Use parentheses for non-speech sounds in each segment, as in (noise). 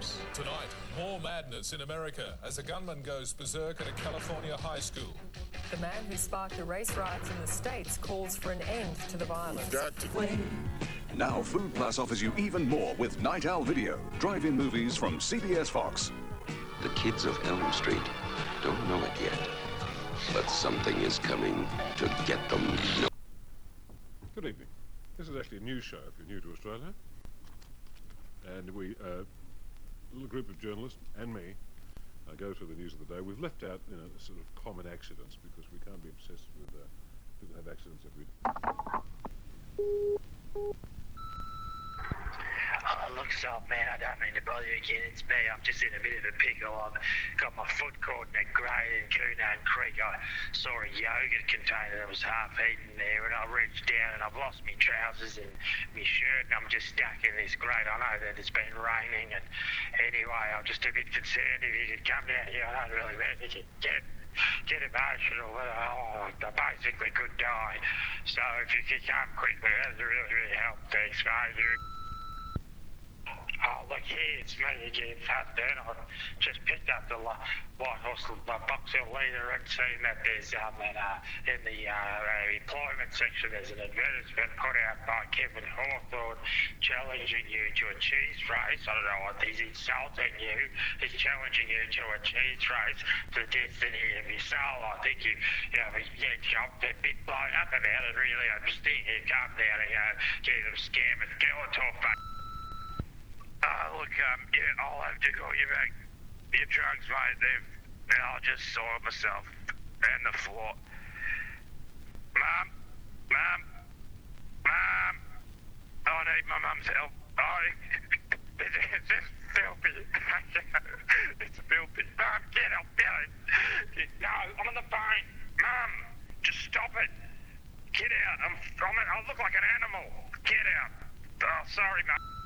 cops. Tonight, more madness in America as a gunman goes berserk at a California high school. The man who sparked the race riots in the States calls for an end to the violence. Now, Food Plus offers you even more with Night Owl Video, drive-in movies from CBS Fox. The kids of Elm Street don't know it yet, but something is coming to get them. No. Good evening. This is actually a news show if you're new to Australia. And we, uh, a little group of journalists and me, uh, go through the news of the day. We've left out, you know, sort of common accidents because we can't be obsessed with uh, people have accidents every day. Look, Salt, man, I don't mean to bother you again. It's me. I'm just in a bit of a pickle. I've got my foot caught in a grate in Koonung Creek. I saw a yogurt container that was half eaten there, and I reached down and I've lost my trousers and my shirt, and I'm just stuck in this grate. I know that it's been raining, and anyway, I'm just a bit concerned if you could come down here. I don't really mean to get get emotional, but oh, I basically could die. So if you could come quickly, that'd really, really help. Thanks, mate. Oh, look here, it's me again, Fat Dan. I just picked up the White Horse uh, Box Hill leader and seen that there's um, an, uh, in the uh, employment section there's an advertisement put out by Kevin Hawthorne challenging you to a cheese race. I don't know what he's insulting you. He's challenging you to a cheese race the destiny of your soul. I think you, you know, get jumped a bit blown up about it. Really understand you come down and you know, get them scam and Skeletor. Uh, look, um, yeah, I'll have to call you back. Your drugs, mate, they've. and I'll just soil myself and the floor. Mum, Mum, Mum, I need my mum's help. Oh, (laughs) it's, it's just filthy. (laughs) it's filthy. Mum, get up, Billy. No, I'm on the phone. Mum, just stop it. Get out. I'm, I'm, I look like an animal. Get out. Oh, sorry, Mum.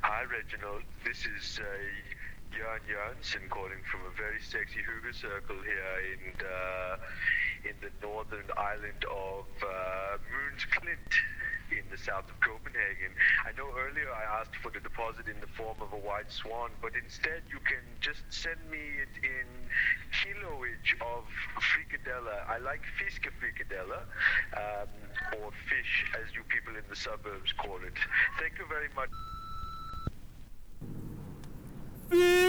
Hi, Reginald. This is uh, Jan Jansen calling from a very sexy hygge circle here in uh, in the northern island of uh, Møns Klint in the south of Copenhagen. I know earlier I asked for the deposit in the form of a white swan, but instead you can just send me it in kiloage of frikadella. I like fiske frikadella, um, or fish as you people in the suburbs call it. Thank you very much.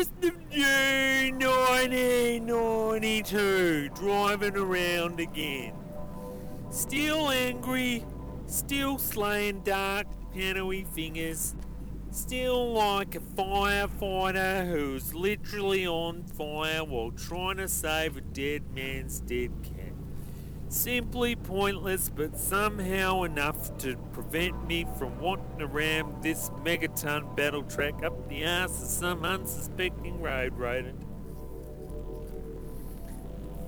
First of June 1992, driving around again. Still angry, still slaying dark, piano-y fingers, still like a firefighter who's literally on fire while trying to save a dead man's dead cat. Simply pointless, but somehow enough to prevent me from wanting to ram this megaton battle track up the ass of some unsuspecting road rodent.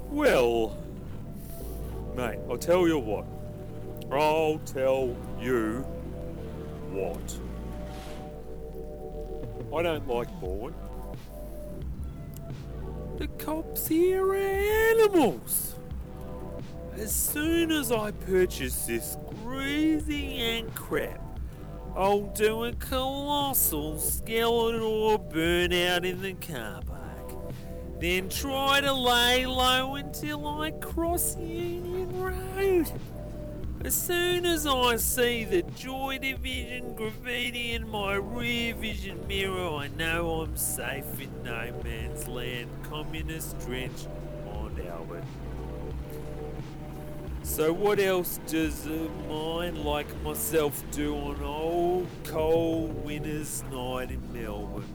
Well, mate, I'll tell you what. I'll tell you what. I don't like Bourne. The cops here are animals. As soon as I purchase this greasy and crap, I'll do a colossal Skeletor burnout in the car park. Then try to lay low until I cross Union Road. As soon as I see the Joy Division graffiti in my rear vision mirror, I know I'm safe in no man's land, communist trench on Albert. So what else does a mind like myself do on old cold winter's night in Melbourne?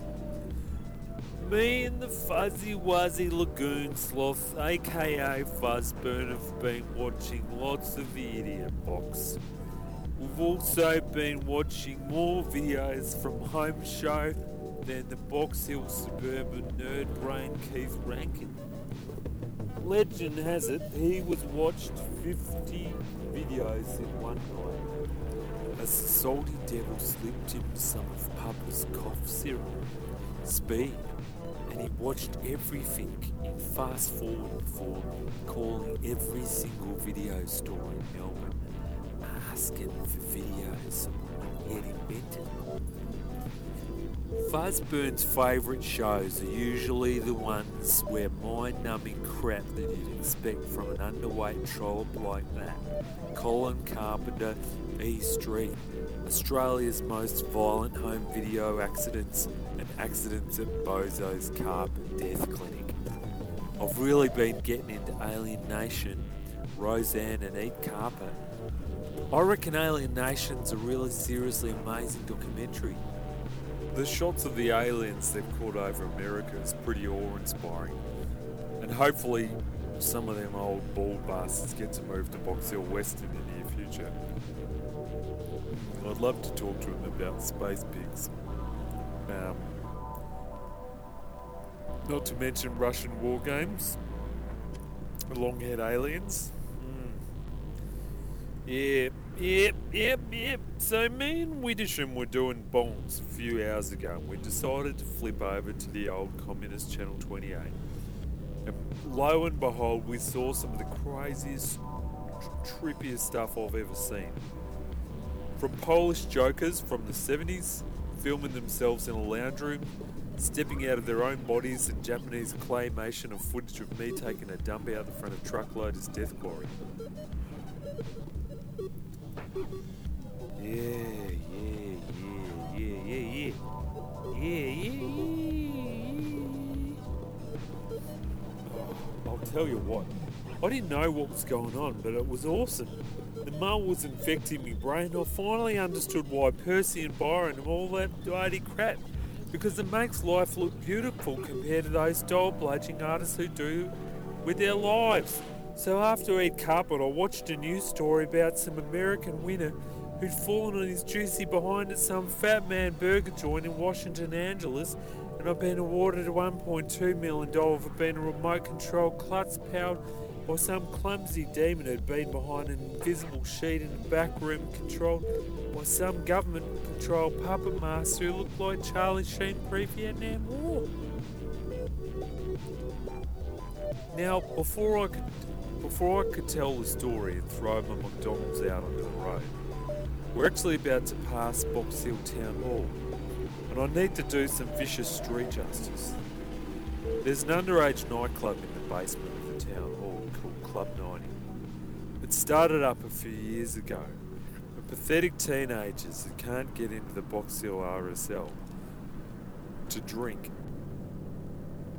Me and the fuzzy wuzzy lagoon sloth, aka Fuzzburn, have been watching lots of the Idiot Box. We've also been watching more videos from Home Show than the Box Hill suburban nerd brain Keith Rankin. Legend has it he was watched 50 videos in one night. As the salty devil slipped him some of Papa's cough syrup, speed, and he watched everything in fast forward form, calling every single video store in Melbourne, asking for videos he had invented. Fuzzburn's favourite shows are usually the ones where mind-numbing crap that you'd expect from an underweight trollop like that. Colin Carpenter, E Street, Australia's most violent home video accidents and accidents at Bozo's Carp Death Clinic. I've really been getting into Alien Nation, Roseanne and Eat Carpet. I reckon Alien Nation's a really seriously amazing documentary. The shots of the aliens they've caught over America is pretty awe-inspiring. And hopefully some of them old bald bastards get to move to Box Hill West in the near future. I'd love to talk to them about space pigs. Um, not to mention Russian war games, long-haired aliens. Hmm. Yeah, yep, yep, yep. So me and Widdisham were doing bongs a few hours ago, and we decided to flip over to the old communist channel 28. And lo and behold, we saw some of the craziest, tr- trippiest stuff I've ever seen. From Polish jokers from the 70s, filming themselves in a lounge room, stepping out of their own bodies, and Japanese claymation of footage of me taking a dump out the front of truckloaders' death quarry. Yeah. I'll tell you what, I didn't know what was going on, but it was awesome. The mull was infecting my brain. I finally understood why Percy and Byron and all that dirty crap. Because it makes life look beautiful compared to those doll bludging artists who do with their lives. So after Eat Carpet, I watched a news story about some American winner who'd fallen on his juicy behind at some fat man burger joint in Washington, Angeles, and I've been awarded a $1.2 million for being a remote control klutz powered by some clumsy demon who'd been behind an invisible sheet in a back room controlled by some government controlled puppet master who looked like Charlie Sheen pre Vietnam War. Now, before I could before I could tell the story and throw my McDonald's out onto the road, we're actually about to pass Box Hill Town Hall, and I need to do some vicious street justice. There's an underage nightclub in the basement of the town hall called Club 90. It started up a few years ago with pathetic teenagers that can't get into the Box Hill RSL to drink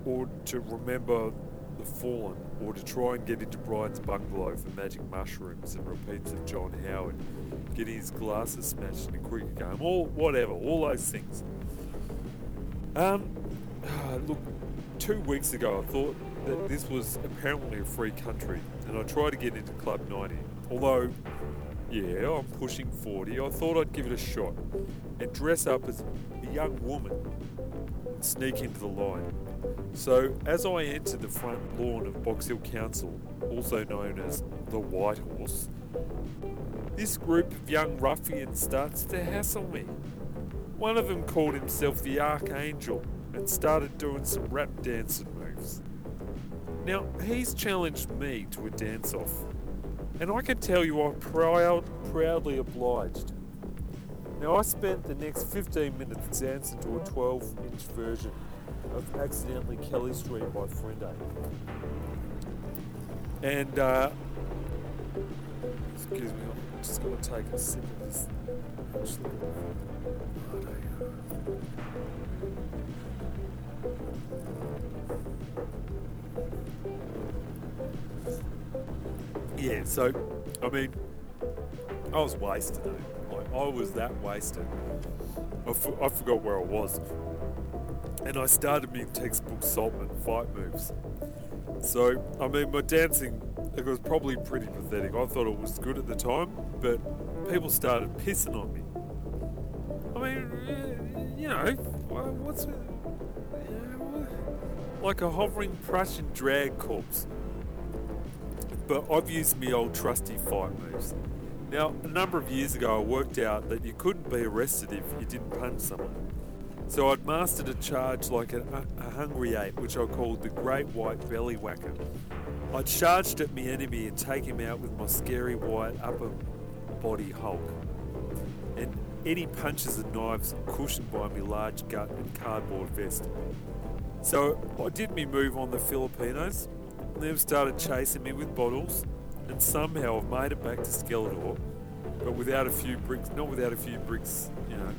or to remember the fallen or to try and get into Brian's bungalow for magic mushrooms and repeats of John Howard getting his glasses smashed in a cricket game or whatever, all those things. Um, (sighs) look, two weeks ago I thought that this was apparently a free country and I tried to get into Club 90. Although, yeah, I'm pushing 40, I thought I'd give it a shot and dress up as a young woman sneak into the line. So, as I enter the front lawn of Box Hill Council, also known as the White Horse, this group of young ruffians starts to hassle me. One of them called himself the Archangel and started doing some rap dancing moves. Now, he's challenged me to a dance off, and I can tell you I'm proud, proudly obliged. Now, I spent the next 15 minutes dancing to a 12 inch version of Accidentally Kelly Street by Frente. And, uh, excuse me, I'm just going to take a sip of this. Actually, Yeah, so, I mean, I was wasted. though. I was that wasted. I, forgot where I was. And I started me textbook Saltman fight moves. So, I mean, my dancing, it was probably pretty pathetic. I thought it was good at the time, but people started pissing on me. I mean, you know, what's what- Like a hovering Prussian drag corpse. But I've used me old trusty fight moves. Now, a number of years ago, I worked out that you couldn't be arrested if you didn't punch someone. So I'd mastered a charge like a, a hungry ape, which I called the Great White Belly Whacker. I charged at my enemy and take him out with my scary white upper body Hulk. And any punches and knives cushioned by my large gut and cardboard vest. So I did me move on the Filipinos, they've started chasing me with bottles, and somehow I've made it back to Skeletor, but without a few bricks, not without a few bricks, you know,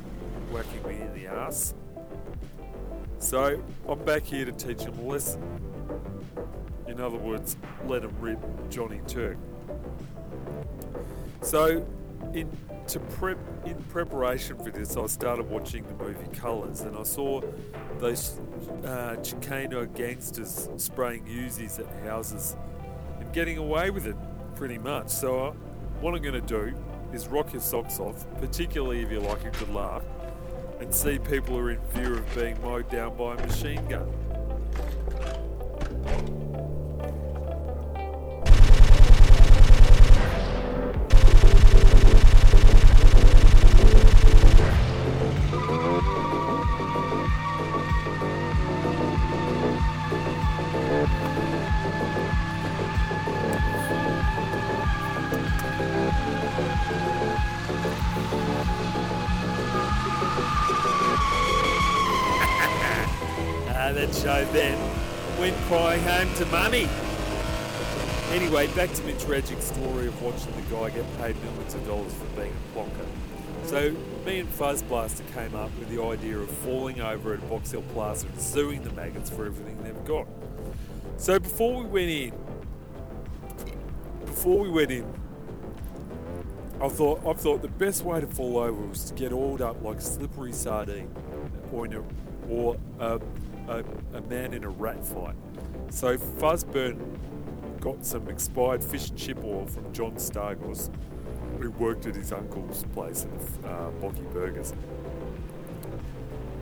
whacking me in the ass. So I'm back here to teach them a lesson. In other words, let them rip Johnny Turk. So, in to prep in preparation for this, I started watching the movie Colours, and I saw those uh, Chicano gangsters spraying Uzis at houses and getting away with it, pretty much. So, uh, what I'm going to do is rock your socks off, particularly if you like a good laugh, and see people who are in fear of being mowed down by a machine gun. To mummy. Anyway, back to my tragic story of watching the guy get paid millions of dollars for being a plonker. So, me and Fuzzblaster came up with the idea of falling over at Box Hill Plaza and suing the maggots for everything they've got. So, before we went in, before we went in, I thought I thought the best way to fall over was to get oiled up like slippery sardine, or in a, or a, a, a man in a rat fight. So Fuzzburn got some expired fish and chip oil from John Stargos, who worked at his uncle's place at uh, Burgers.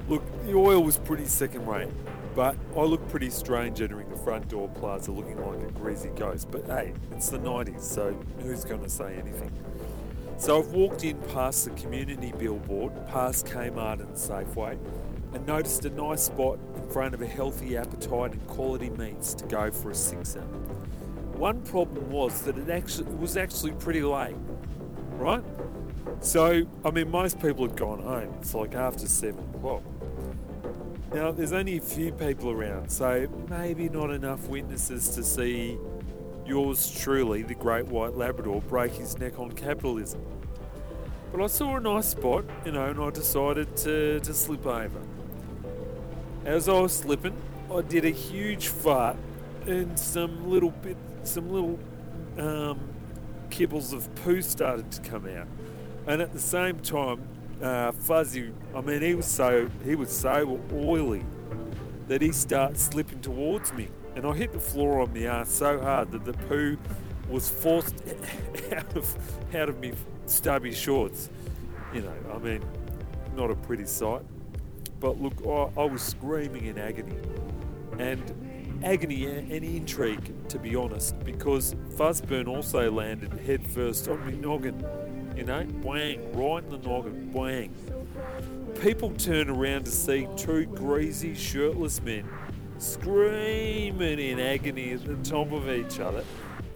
Look, the oil was pretty second rate, but I looked pretty strange entering the front door plaza looking like a greasy ghost. But hey, it's the 90s, so who's going to say anything? So I've walked in past the community billboard, past Kmart and Safeway, and noticed a nice spot in front of a healthy appetite and quality meats to go for a sixer. One problem was that it actually it was actually pretty late, right? So I mean, most people had gone home. It's like after seven o'clock. Now there's only a few people around, so maybe not enough witnesses to see yours truly, the great white Labrador, break his neck on capitalism. But I saw a nice spot, you know, and I decided to, to slip over. As I was slipping, I did a huge fart and some little bit, some little um, kibbles of poo started to come out. And at the same time, uh, Fuzzy, I mean, he was so he was so oily that he started slipping towards me, and I hit the floor on the ass so hard that the poo was forced (laughs) out of out of me stubby shorts. You know, I mean, not a pretty sight. But look, I, I was screaming in agony, and agony and intrigue, to be honest, because Fuzzburn also landed headfirst on me noggin. You know, bang, right in the noggin, bang. People turn around to see two greasy, shirtless men screaming in agony at the top of each other,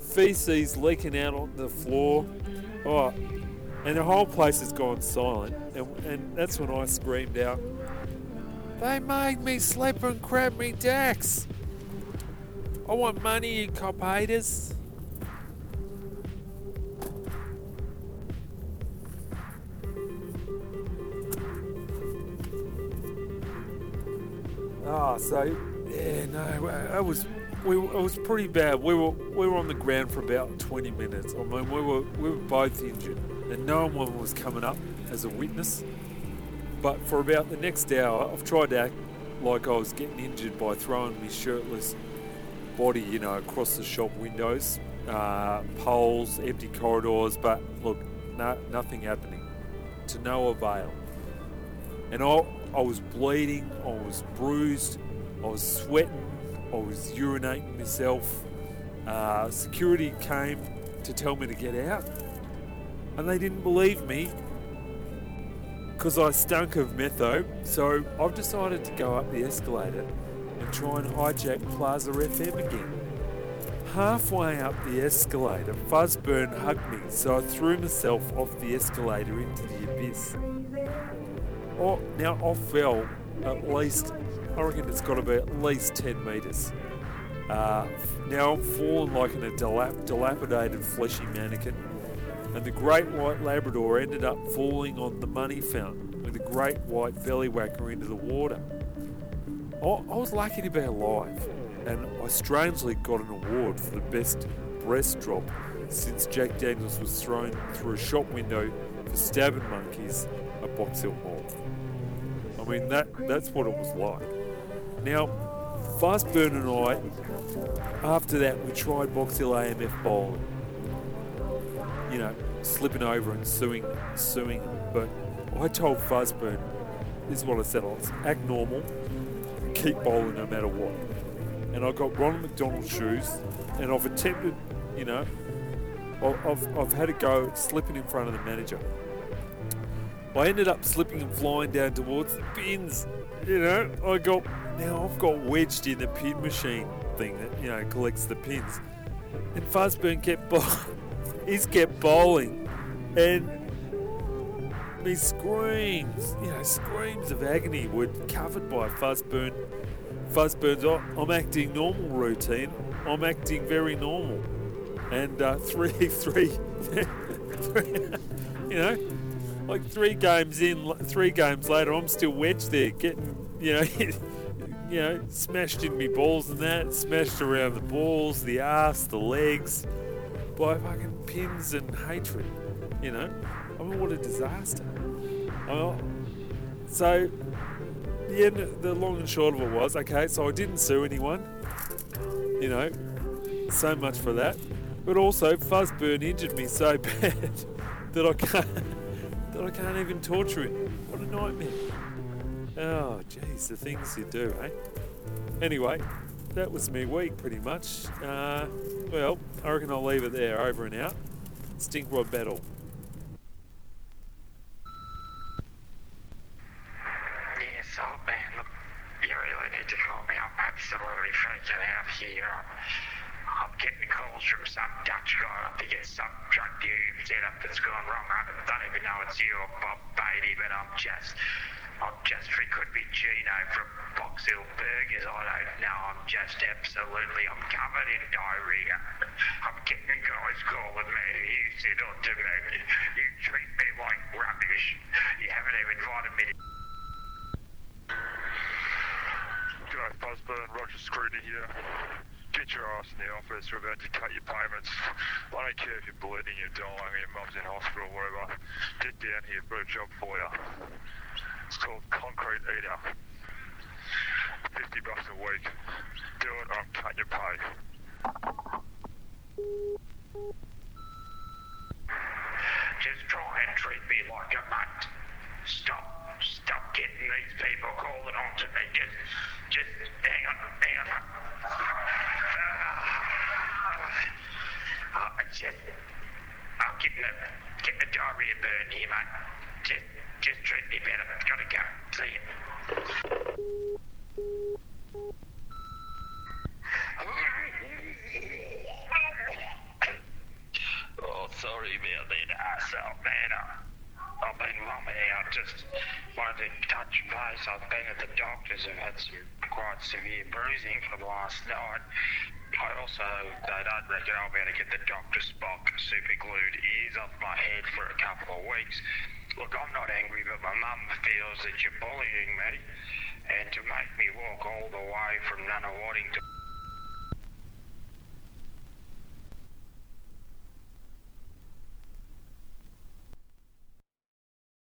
feces leaking out on the floor. Oh, and the whole place has gone silent, and, and that's when I screamed out, They made me sleep and crab me Dax! I want money, you cop haters! Ah, so yeah, no, it was we it was pretty bad. We were we were on the ground for about 20 minutes. I mean, we were we were both injured, and no one was coming up as a witness. But for about the next hour, I've tried to act like I was getting injured by throwing my shirtless body, you know, across the shop windows, uh, poles, empty corridors. But look, no, nothing happening. To no avail. And I, I was bleeding, I was bruised, I was sweating, I was urinating myself. Uh, security came to tell me to get out, and they didn't believe me because I stunk of metho. So I've decided to go up the escalator and try and hijack Plaza FM again. Halfway up the escalator, Fuzzburn hugged me, so I threw myself off the escalator into the abyss. oh, now I fell at least, I reckon it's got to be at least 10 metres. Uh, now I'm falling like in a dilap- dilapidated fleshy mannequin. And the great white Labrador ended up falling on the money fountain with a great white belly whacker into the water. I, I was lucky to be alive, and I strangely got an award for the best breast drop since Jack Daniels was thrown through a shop window for stabbing monkeys at Box Hill Mall. I mean, that that's what it was like. Now, Fuzzburn and I, after that, we tried Box Hill AMF bowling. You know, slipping over and suing, suing them. But I told Fuzzburn, this is what I said, I'll act normal, keep bowling no matter what. And I got Ronald McDonald shoes, and I've attempted, you know, I- I've, I've had a go at slipping in front of the manager. I ended up slipping and flying down towards the pins. You know, I got now I've got wedged in the pin machine thing that you know collects the pins, and Fuzzburn kept (laughs) bowl- he's kept bowling, and me screams, you know, screams of agony were covered by Fuzzburn. Fuzzburn's "Oh, I'm acting normal routine. I'm acting very normal, and uh, (laughs) three, three, three, (laughs) you know, like three games in, three games later, I'm still wedged there, getting, you know, (laughs) you know, smashed in me balls and that, smashed around the balls, the ass, the legs, by fucking pins and hatred. You know, I mean, what a disaster. Well, so the end, the long and short of it was, okay, so I didn't sue anyone. You know, so much for that. But also, Fuzzburn injured me so (laughs) bad that I can't that I can't even torture him. What a nightmare. Oh, jeez, the things you do, eh? Anyway, that was me week pretty much. Uh, well, I reckon I'll leave it there. Over and out. Stink Rod Battle. Yes, oh man, look, you really need to help me. I'm absolutely freaking out here. I'm, I'm getting calls from some Dutch guy. I think it's some drug dealing setup that's gone wrong. I don't even know it's you or Bob Beatty, but I'm just, I'm just, it could be Gino from Box Hill Burgers. I don't know. I'm just absolutely, I'm covered in diarrhea. I'm getting guys calling me. You said on to me, you treat me like rubbish. You haven't even invited me to G'day, Fuzzburn, Roger Scrutiny here. Get your ass in the office. We're about to cut your payments. I don't care if you're bleeding, you're dying, your mum's in hospital, whatever. Get down here, got a job for you. It's called Concrete Eater. 50 bucks a week. Do it or I'm cutting your pay. Just try and treat me like a mutt. Stop, stop getting these people calling on to me. Just, just hang on, hang on. Uh, I just, I'm getting a, getting a diarrhea burn here, mate. Just, just treat me better. Gotta go. See you. Oh, sorry about that, asshole, man. I- uh, I've been vomiting. I just wanted to touch base. I've been at the doctors. I've had some quite severe bruising the last night. I also, they don't reckon I'll be able to get the Dr. Spock super glued ears off my head for a couple of weeks. Look, I'm not angry, but my mum feels that you're bullying me. And to make me walk all the way from Nunawading to